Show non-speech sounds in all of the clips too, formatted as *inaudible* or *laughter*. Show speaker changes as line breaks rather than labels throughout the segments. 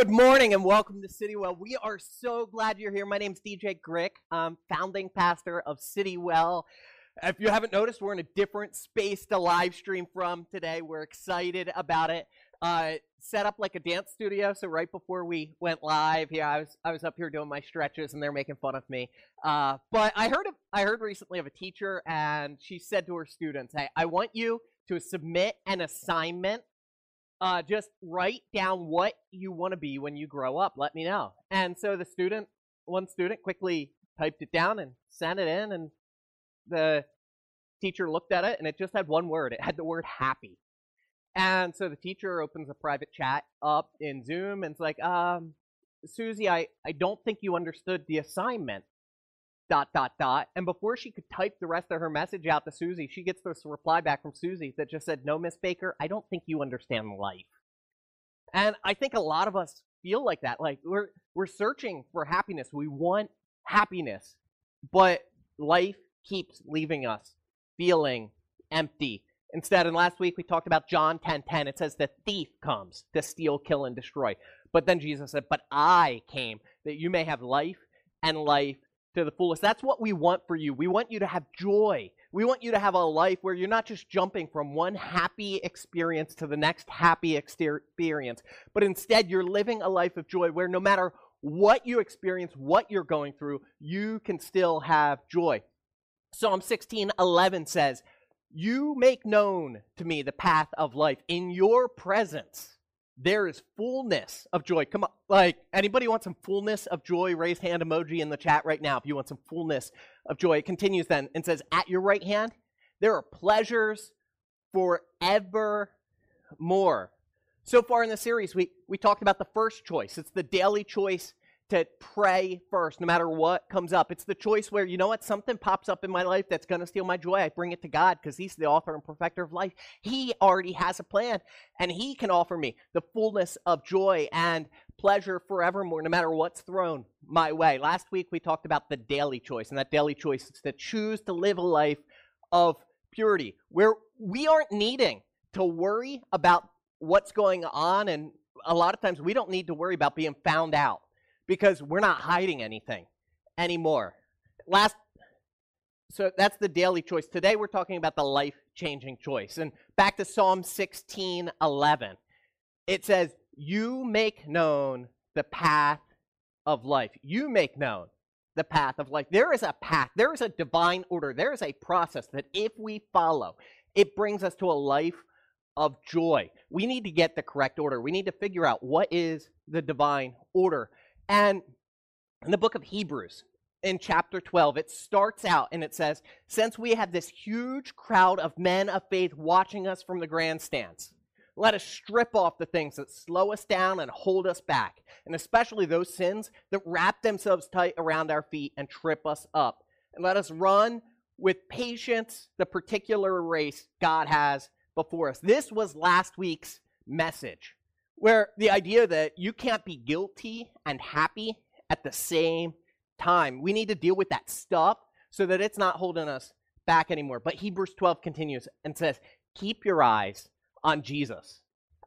Good morning and welcome to Citywell. We are so glad you're here. My name's DJ Grick, I'm founding pastor of Citywell. If you haven't noticed, we're in a different space to live stream from today. We're excited about it. Uh, set up like a dance studio. So right before we went live, yeah, I was I was up here doing my stretches, and they're making fun of me. Uh, but I heard of, I heard recently of a teacher, and she said to her students, "Hey, I want you to submit an assignment uh, just write down what you want to be when you grow up. Let me know. And so the student, one student, quickly typed it down and sent it in, and the teacher looked at it, and it just had one word. It had the word happy. And so the teacher opens a private chat up in Zoom and it's like, um, Susie, I, I don't think you understood the assignment. Dot, dot, dot. And before she could type the rest of her message out to Susie, she gets this reply back from Susie that just said, No, Miss Baker, I don't think you understand life. And I think a lot of us feel like that. Like we're we're searching for happiness. We want happiness, but life keeps leaving us feeling empty. Instead, and last week we talked about John 10:10. 10, 10. It says the thief comes to steal, kill, and destroy. But then Jesus said, But I came that you may have life and life to the fullest. That's what we want for you. We want you to have joy. We want you to have a life where you're not just jumping from one happy experience to the next happy experience, but instead you're living a life of joy where no matter what you experience, what you're going through, you can still have joy. Psalm 16:11 says, "You make known to me the path of life. In your presence there is fullness of joy. Come on, like anybody want some fullness of joy? Raise hand emoji in the chat right now if you want some fullness of joy. It continues then and says, At your right hand, there are pleasures forevermore. So far in the series, we, we talked about the first choice. It's the daily choice to pray first, no matter what comes up. It's the choice where, you know what, something pops up in my life that's going to steal my joy. I bring it to God because He's the author and perfecter of life. He already has a plan, and He can offer me the fullness of joy and pleasure forevermore, no matter what's thrown my way. Last week, we talked about the daily choice, and that daily choice is to choose to live a life of purity, where we aren't needing to worry about what's going on, and a lot of times we don't need to worry about being found out because we're not hiding anything anymore. Last so that's the daily choice. Today we're talking about the life-changing choice. And back to Psalm 16:11. It says, "You make known the path of life. You make known the path of life. There is a path. There is a divine order. There is a process that if we follow, it brings us to a life of joy. We need to get the correct order. We need to figure out what is the divine order. And in the book of Hebrews, in chapter 12, it starts out and it says, Since we have this huge crowd of men of faith watching us from the grandstands, let us strip off the things that slow us down and hold us back, and especially those sins that wrap themselves tight around our feet and trip us up. And let us run with patience the particular race God has before us. This was last week's message where the idea that you can't be guilty and happy at the same time. We need to deal with that stuff so that it's not holding us back anymore. But Hebrews 12 continues and says, Keep your eyes on Jesus,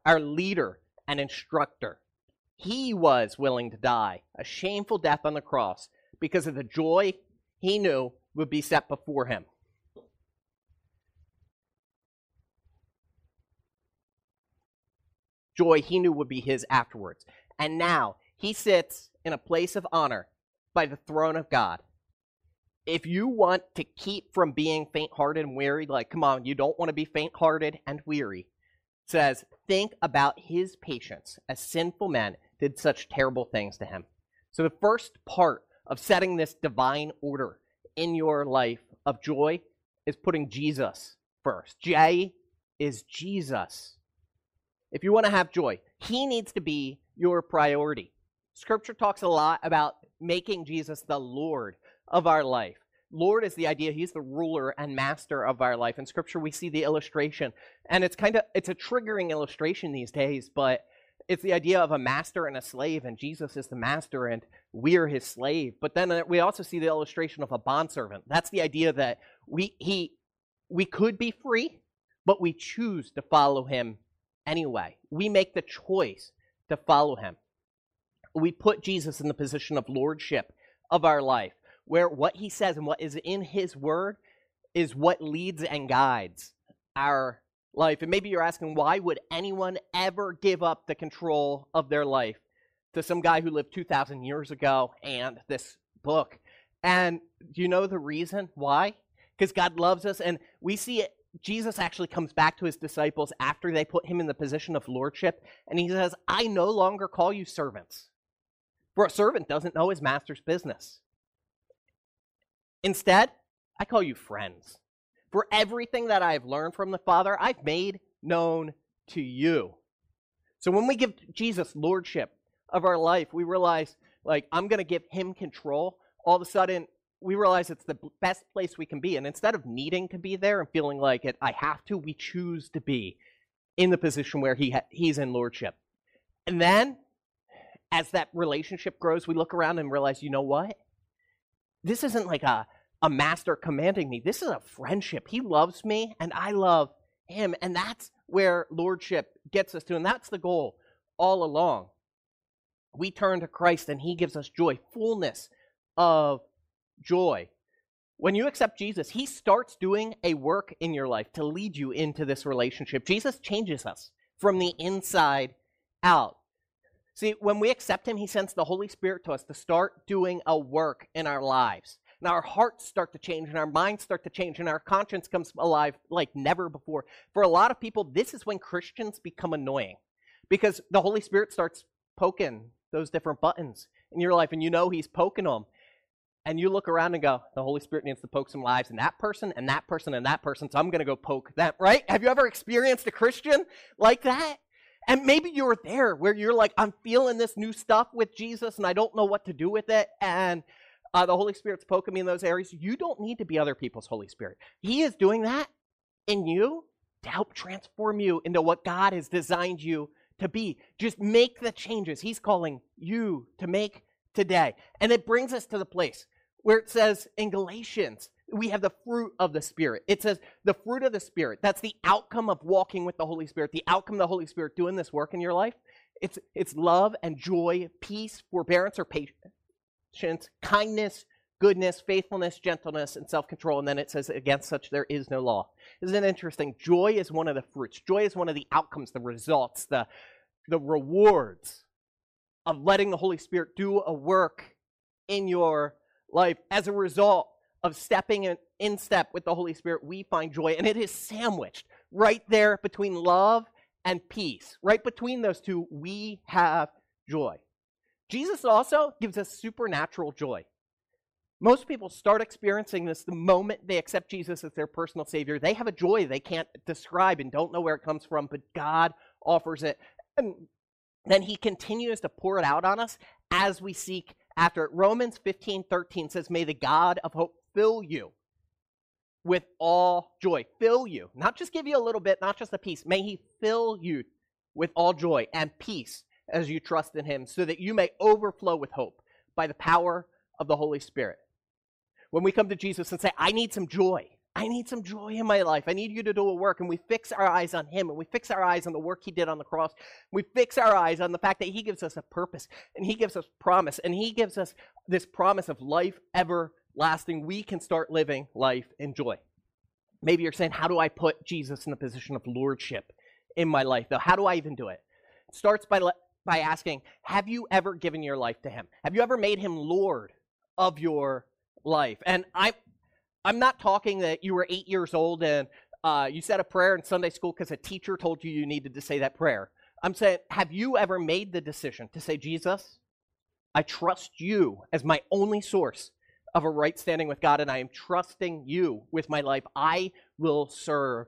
our leader and instructor. He was willing to die a shameful death on the cross because of the joy he knew would be set before him. Joy he knew would be his afterwards. And now he sits in a place of honor by the throne of God. If you want to keep from being faint hearted and weary, like, come on, you don't want to be faint hearted and weary, says, think about his patience as sinful men did such terrible things to him. So, the first part of setting this divine order in your life of joy is putting Jesus first. J is Jesus. If you want to have joy, He needs to be your priority. Scripture talks a lot about making Jesus the Lord of our life. Lord is the idea he's the ruler and master of our life. In scripture we see the illustration and it's kind of it's a triggering illustration these days, but it's the idea of a master and a slave and Jesus is the master and we're his slave. But then uh, we also see the illustration of a bondservant. That's the idea that we he we could be free, but we choose to follow him anyway. We make the choice to follow him. we put Jesus in the position of lordship of our life, where what he says and what is in his word is what leads and guides our life. And maybe you're asking, why would anyone ever give up the control of their life to some guy who lived 2,000 years ago and this book? And do you know the reason why? Because God loves us, and we see it. Jesus actually comes back to his disciples after they put him in the position of lordship, and he says, I no longer call you servants, for a servant doesn't know his master's business. Instead, I call you friends. For everything that I've learned from the Father, I've made known to you. So when we give Jesus lordship of our life, we realize, like, I'm going to give him control. All of a sudden, we realize it's the best place we can be. And instead of needing to be there and feeling like it, I have to, we choose to be in the position where he he's in lordship. And then, as that relationship grows, we look around and realize, you know what? This isn't like a a master commanding me. This is a friendship. He loves me and I love him. And that's where lordship gets us to. And that's the goal all along. We turn to Christ and he gives us joy, fullness of joy. When you accept Jesus, he starts doing a work in your life to lead you into this relationship. Jesus changes us from the inside out. See, when we accept him, he sends the Holy Spirit to us to start doing a work in our lives and our hearts start to change and our minds start to change and our conscience comes alive like never before. For a lot of people, this is when Christians become annoying because the Holy Spirit starts poking those different buttons in your life and you know He's poking them. And you look around and go, the Holy Spirit needs to poke some lives in that person and that person and that person, so I'm going to go poke them, right? Have you ever experienced a Christian like that? And maybe you're there where you're like, I'm feeling this new stuff with Jesus and I don't know what to do with it. And uh, the Holy Spirit's poking me in those areas. You don't need to be other people's Holy Spirit. He is doing that in you to help transform you into what God has designed you to be. Just make the changes He's calling you to make today. And it brings us to the place where it says in Galatians, we have the fruit of the Spirit. It says the fruit of the Spirit. That's the outcome of walking with the Holy Spirit, the outcome of the Holy Spirit doing this work in your life. It's, it's love and joy, peace, forbearance, or patience kindness, goodness, faithfulness, gentleness, and self control. And then it says, against such there is no law. Isn't it interesting? Joy is one of the fruits, joy is one of the outcomes, the results, the, the rewards of letting the Holy Spirit do a work in your life. As a result of stepping in, in step with the Holy Spirit, we find joy. And it is sandwiched right there between love and peace. Right between those two, we have joy. Jesus also gives us supernatural joy. Most people start experiencing this the moment they accept Jesus as their personal Savior. They have a joy they can't describe and don't know where it comes from, but God offers it. And then He continues to pour it out on us as we seek after it. Romans 15 13 says, May the God of hope fill you with all joy. Fill you. Not just give you a little bit, not just a piece. May He fill you with all joy and peace as you trust in him, so that you may overflow with hope by the power of the Holy Spirit. When we come to Jesus and say, I need some joy, I need some joy in my life. I need you to do a work. And we fix our eyes on Him and we fix our eyes on the work He did on the cross. We fix our eyes on the fact that He gives us a purpose and He gives us promise and He gives us this promise of life everlasting. We can start living life in joy. Maybe you're saying, How do I put Jesus in a position of lordship in my life? Though, how do I even do it? It starts by by asking, Have you ever given your life to Him? Have you ever made Him Lord of your life? And I, I'm not talking that you were eight years old and uh, you said a prayer in Sunday school because a teacher told you you needed to say that prayer. I'm saying, have you ever made the decision to say, Jesus, I trust you as my only source of a right standing with God, and I am trusting you with my life. I will serve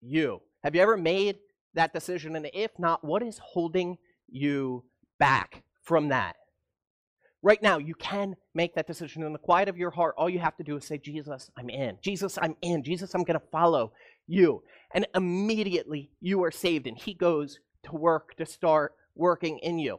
you. Have you ever made that decision? And if not, what is holding you back from that. Right now, you can make that decision in the quiet of your heart. All you have to do is say, Jesus, I'm in. Jesus, I'm in. Jesus, I'm going to follow you. And immediately you are saved, and He goes to work to start working in you.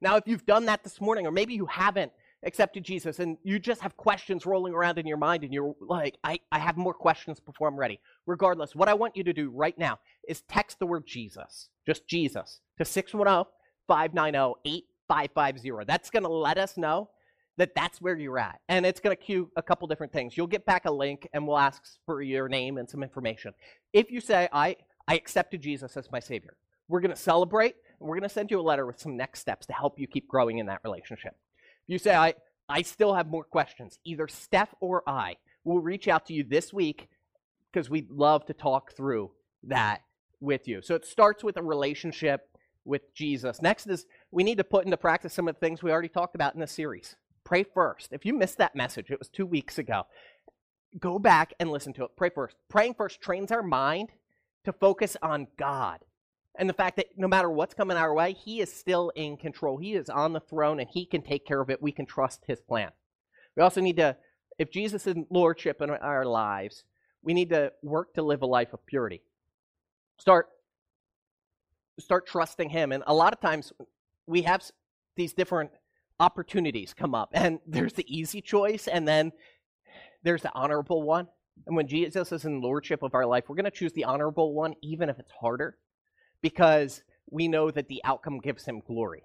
Now, if you've done that this morning, or maybe you haven't accepted Jesus and you just have questions rolling around in your mind, and you're like, I, I have more questions before I'm ready. Regardless, what I want you to do right now is text the word Jesus, just Jesus, to 610 590 550. That's going to let us know that that's where you're at. And it's going to cue a couple different things. You'll get back a link and we'll ask for your name and some information. If you say, I, I accepted Jesus as my Savior, we're going to celebrate and we're going to send you a letter with some next steps to help you keep growing in that relationship. If you say, I, I still have more questions, either Steph or I will reach out to you this week because we'd love to talk through that with you. So it starts with a relationship with Jesus. Next is we need to put into practice some of the things we already talked about in the series. Pray first. If you missed that message, it was two weeks ago. Go back and listen to it. Pray first. Praying first trains our mind to focus on God and the fact that no matter what's coming our way, He is still in control. He is on the throne and He can take care of it. We can trust His plan. We also need to, if Jesus is Lordship in our lives, we need to work to live a life of purity. Start start trusting him and a lot of times we have these different opportunities come up and *laughs* there's the easy choice and then there's the honorable one. And when jesus is in lordship of our life we're going to choose the honorable one even if it's harder because we know that the outcome gives him glory.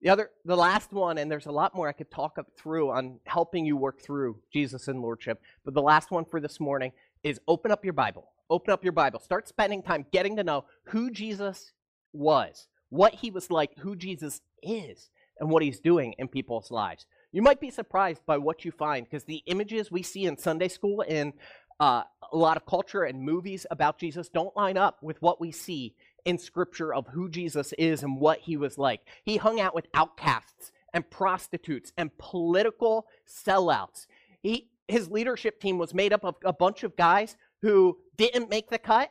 The other the last one and there's a lot more i could talk up through on helping you work through jesus in lordship but the last one for this morning is open up your bible. Open up your bible. Start spending time getting to know who jesus was what he was like who jesus is and what he's doing in people's lives you might be surprised by what you find because the images we see in sunday school and uh, a lot of culture and movies about jesus don't line up with what we see in scripture of who Jesus is and what he was like. He hung out with outcasts and prostitutes and political sellouts. He, his leadership team was made up of a bunch of guys who didn't make the cut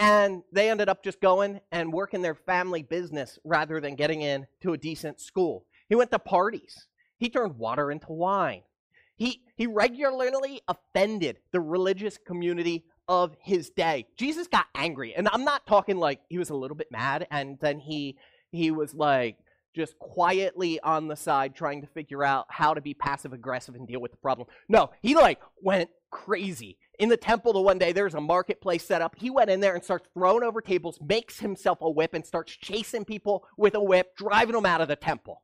and they ended up just going and working their family business rather than getting in to a decent school. He went to parties. He turned water into wine. He, he regularly offended the religious community of his day. Jesus got angry, and I'm not talking like he was a little bit mad and then he he was like just quietly on the side trying to figure out how to be passive aggressive and deal with the problem. No, he like went crazy. In the temple the one day there's a marketplace set up. He went in there and starts throwing over tables, makes himself a whip and starts chasing people with a whip, driving them out of the temple.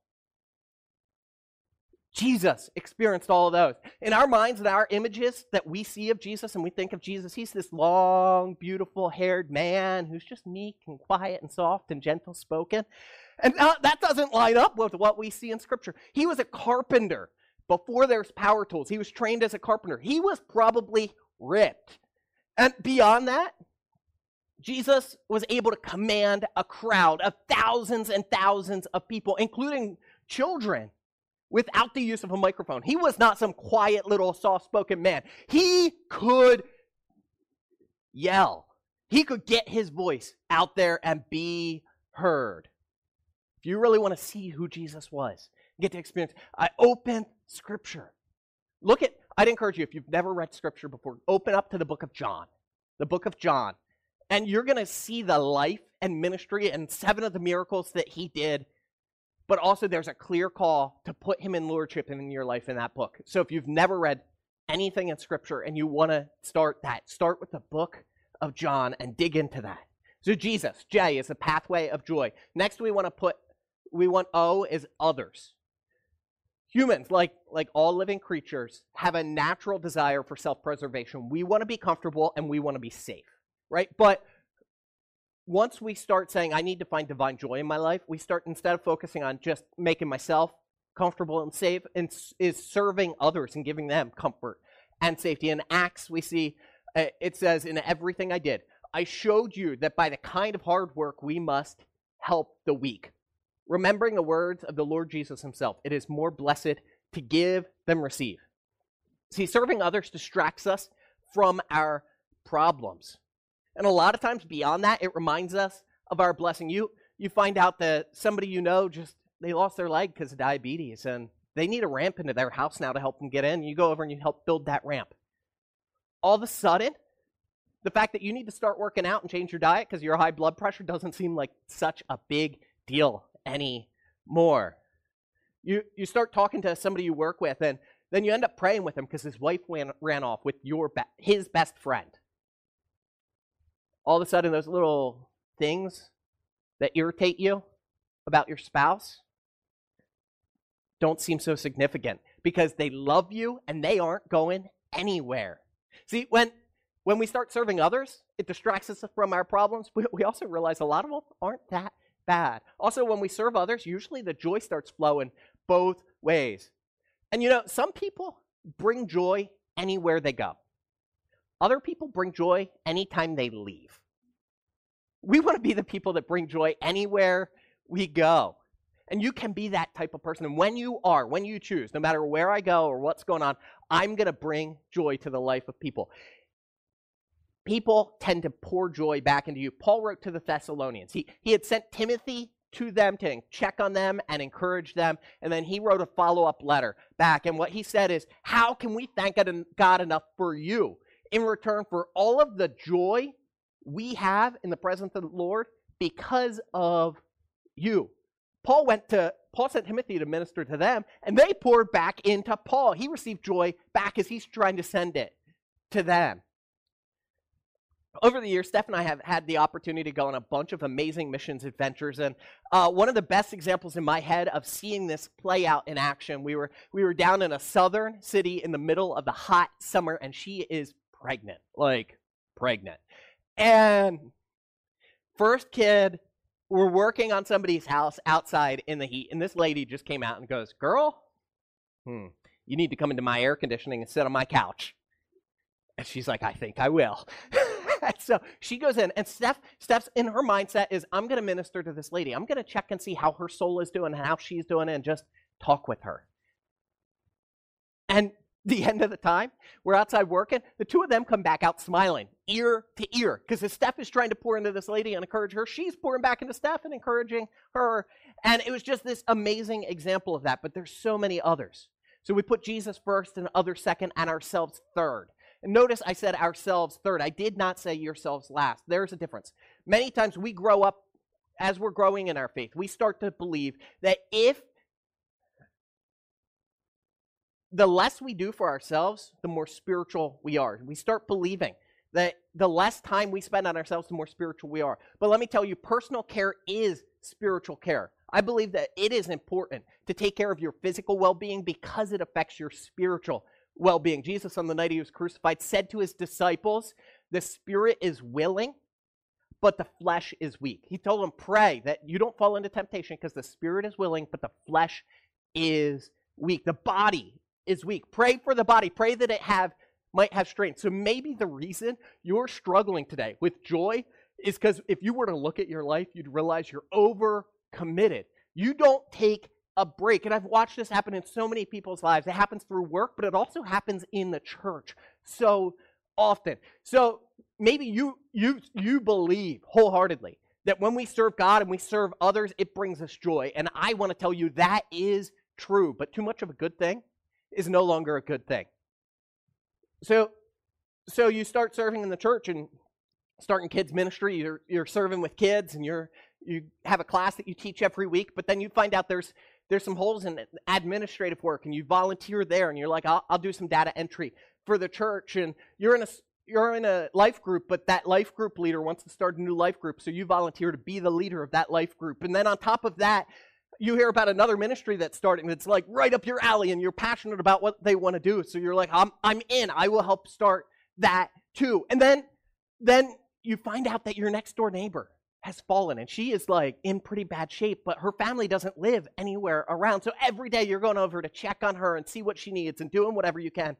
Jesus experienced all of those. In our minds and our images that we see of Jesus and we think of Jesus, he's this long, beautiful haired man who's just meek and quiet and soft and gentle spoken. And that doesn't line up with what we see in Scripture. He was a carpenter before there's power tools. He was trained as a carpenter. He was probably ripped. And beyond that, Jesus was able to command a crowd of thousands and thousands of people, including children without the use of a microphone. He was not some quiet little soft spoken man. He could yell, he could get his voice out there and be heard. You really want to see who Jesus was, get to experience, I open scripture. Look at, I'd encourage you, if you've never read scripture before, open up to the book of John. The book of John. And you're going to see the life and ministry and seven of the miracles that he did but also there's a clear call to put him in lordship in your life in that book. So if you've never read anything in scripture and you want to start that, start with the book of John and dig into that. So Jesus, J is the pathway of joy. Next we want to put we want O is others. Humans, like like all living creatures, have a natural desire for self-preservation. We want to be comfortable and we want to be safe, right? But once we start saying, I need to find divine joy in my life, we start, instead of focusing on just making myself comfortable and safe, and is serving others and giving them comfort and safety. In Acts, we see uh, it says, In everything I did, I showed you that by the kind of hard work we must help the weak. Remembering the words of the Lord Jesus himself, it is more blessed to give than receive. See, serving others distracts us from our problems. And a lot of times beyond that, it reminds us of our blessing. You you find out that somebody you know just they lost their leg because of diabetes and they need a ramp into their house now to help them get in. You go over and you help build that ramp. All of a sudden, the fact that you need to start working out and change your diet because your high blood pressure doesn't seem like such a big deal anymore. You you start talking to somebody you work with and then you end up praying with him because his wife ran, ran off with your be- his best friend all of a sudden those little things that irritate you about your spouse don't seem so significant because they love you and they aren't going anywhere. See, when when we start serving others, it distracts us from our problems. We, we also realize a lot of them aren't that bad. Also, when we serve others, usually the joy starts flowing both ways. And you know, some people bring joy anywhere they go. Other people bring joy anytime they leave. We want to be the people that bring joy anywhere we go. And you can be that type of person. And when you are, when you choose, no matter where I go or what's going on, I'm going to bring joy to the life of people people tend to pour joy back into you. Paul wrote to the Thessalonians. He, he had sent Timothy to them to check on them and encourage them. And then he wrote a follow up letter back. And what he said is, How can we thank God enough for you in return for all of the joy we have in the presence of the Lord because of you? Paul went to Paul sent Timothy to minister to them, and they poured back into Paul. He received joy back as he's trying to send it to them over the years, Steph and I have had the opportunity to go on a bunch of amazing missions adventures, and uh, one of the best examples in my head of seeing this play out in action, we were we were down in a southern city in the middle of the hot summer, and she is pregnant, like pregnant, and first kid, we're working on somebody's house outside in the heat, and this lady just came out and goes, "Girl, hmm, you need to come into my air conditioning and sit on my couch." And she's like, "I think I will." *laughs* *laughs* so she goes in, and Steph, Steph's in her mindset is, I'm going to minister to this lady. I'm going to check and see how her soul is doing, and how she's doing, and just talk with her. And the end of the time, we're outside working. The two of them come back out smiling, ear to ear, because as Steph is trying to pour into this lady and encourage her, she's pouring back into Steph and encouraging her. And it was just this amazing example of that. But there's so many others. So we put Jesus first and others second and ourselves third. Notice I said ourselves third. I did not say yourselves last. There's a difference. Many times we grow up, as we're growing in our faith, we start to believe that if the less we do for ourselves, the more spiritual we are. We start believing that the less time we spend on ourselves, the more spiritual we are. But let me tell you, personal care is spiritual care. I believe that it is important to take care of your physical well being because it affects your spiritual well being. Jesus, on the night he was crucified, said to his disciples, The spirit is willing, but the flesh is weak. He told them, Pray that you don't fall into temptation because the spirit is willing, but the flesh is weak. The body is weak. Pray for the body. Pray that it have might have strength. So maybe the reason you're struggling today with joy is because if you were to look at your life, you'd realize you're over committed. You don't take a break. And I've watched this happen in so many people's lives. It happens through work, but it also happens in the church so often. So maybe you you you believe wholeheartedly that when we serve God and we serve others, it brings us joy. And I want to tell you that is true, but too much of a good thing is no longer a good thing. So so you start serving in the church and starting kids ministry, you're you're serving with kids and you're you have a class that you teach every week, but then you find out there's there's some holes in administrative work and you volunteer there and you're like I'll, I'll do some data entry for the church and you're in a you're in a life group but that life group leader wants to start a new life group so you volunteer to be the leader of that life group. And then on top of that you hear about another ministry that's starting that's like right up your alley and you're passionate about what they want to do so you're like I'm, I'm in. I will help start that too. And then then you find out that your next door neighbor has fallen and she is like in pretty bad shape, but her family doesn't live anywhere around. So every day you're going over to check on her and see what she needs and doing whatever you can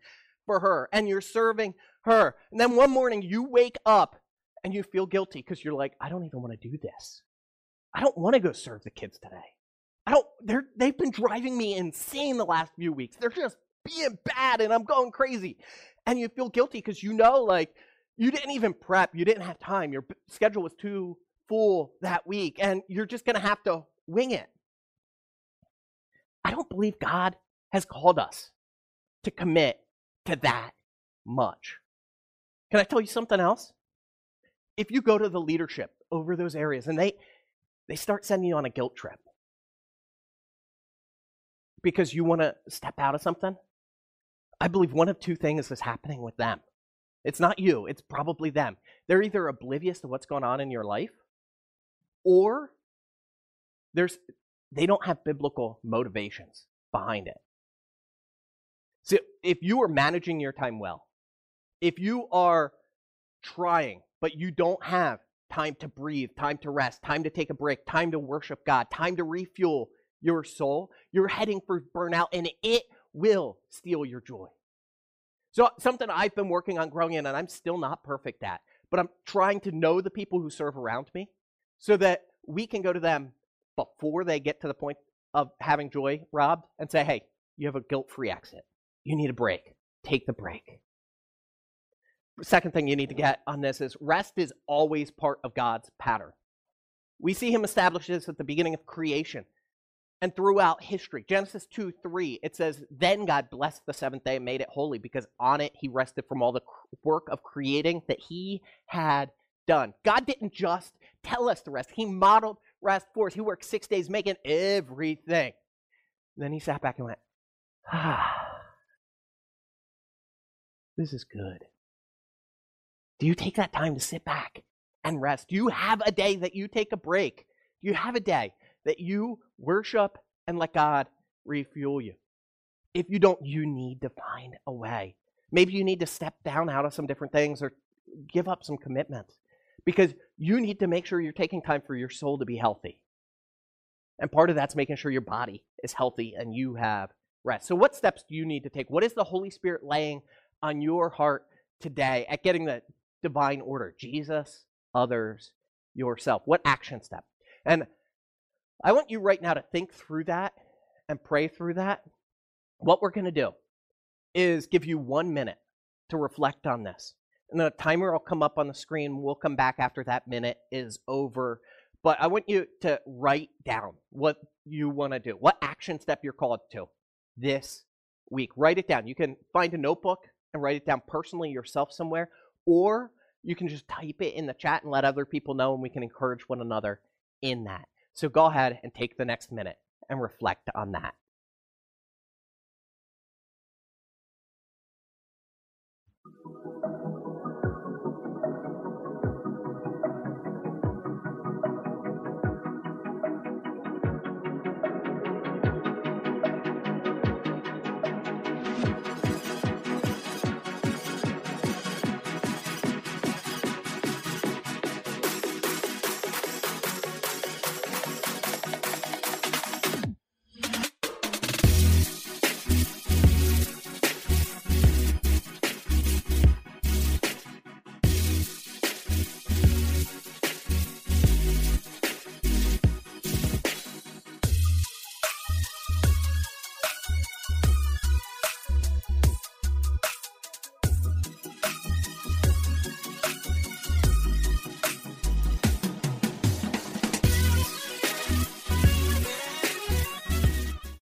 for her and you're serving her. And then one morning you wake up and you feel guilty because you're like, I don't even want to do this. I don't want to go serve the kids today. I don't, they're, they've been driving me insane the last few weeks. They're just being bad and I'm going crazy. And you feel guilty because you know, like, you didn't even prep. You didn't have time. Your schedule was too full that week, and you're just going to have to wing it. I don't believe God has called us to commit to that much. Can I tell you something else? If you go to the leadership over those areas and they they start sending you on a guilt trip because you want to step out of something, I believe one of two things is happening with them. It's not you, it's probably them. They're either oblivious to what's going on in your life or there's they don't have biblical motivations behind it. So if you are managing your time well, if you are trying, but you don't have time to breathe, time to rest, time to take a break, time to worship God, time to refuel your soul, you're heading for burnout and it will steal your joy. So, something I've been working on growing in, and I'm still not perfect at, but I'm trying to know the people who serve around me so that we can go to them before they get to the point of having joy robbed and say, hey, you have a guilt free exit. You need a break. Take the break. Second thing you need to get on this is rest is always part of God's pattern. We see him establish this at the beginning of creation and throughout history. Genesis 2 3, it says, Then God blessed the seventh day and made it holy because on it he rested from all the work of creating that he had done. God didn't just tell us to rest, he modeled rest for us. He worked six days making everything. And then he sat back and went, Ah, *sighs* this is good. Do you take that time to sit back and rest? Do you have a day that you take a break? Do you have a day that you worship and let God refuel you. If you don't, you need to find a way. Maybe you need to step down out of some different things or give up some commitments because you need to make sure you're taking time for your soul to be healthy. And part of that's making sure your body is healthy and you have rest. So, what steps do you need to take? What is the Holy Spirit laying on your heart today at getting the divine order? Jesus, others, yourself. What action step? And I want you right now to think through that and pray through that. What we're going to do is give you one minute to reflect on this. And then a timer will come up on the screen. We'll come back after that minute is over. But I want you to write down what you want to do, what action step you're called to this week. Write it down. You can find a notebook and write it down personally yourself somewhere, or you can just type it in the chat and let other people know, and we can encourage one another in that. So go ahead and take the next minute and reflect on that.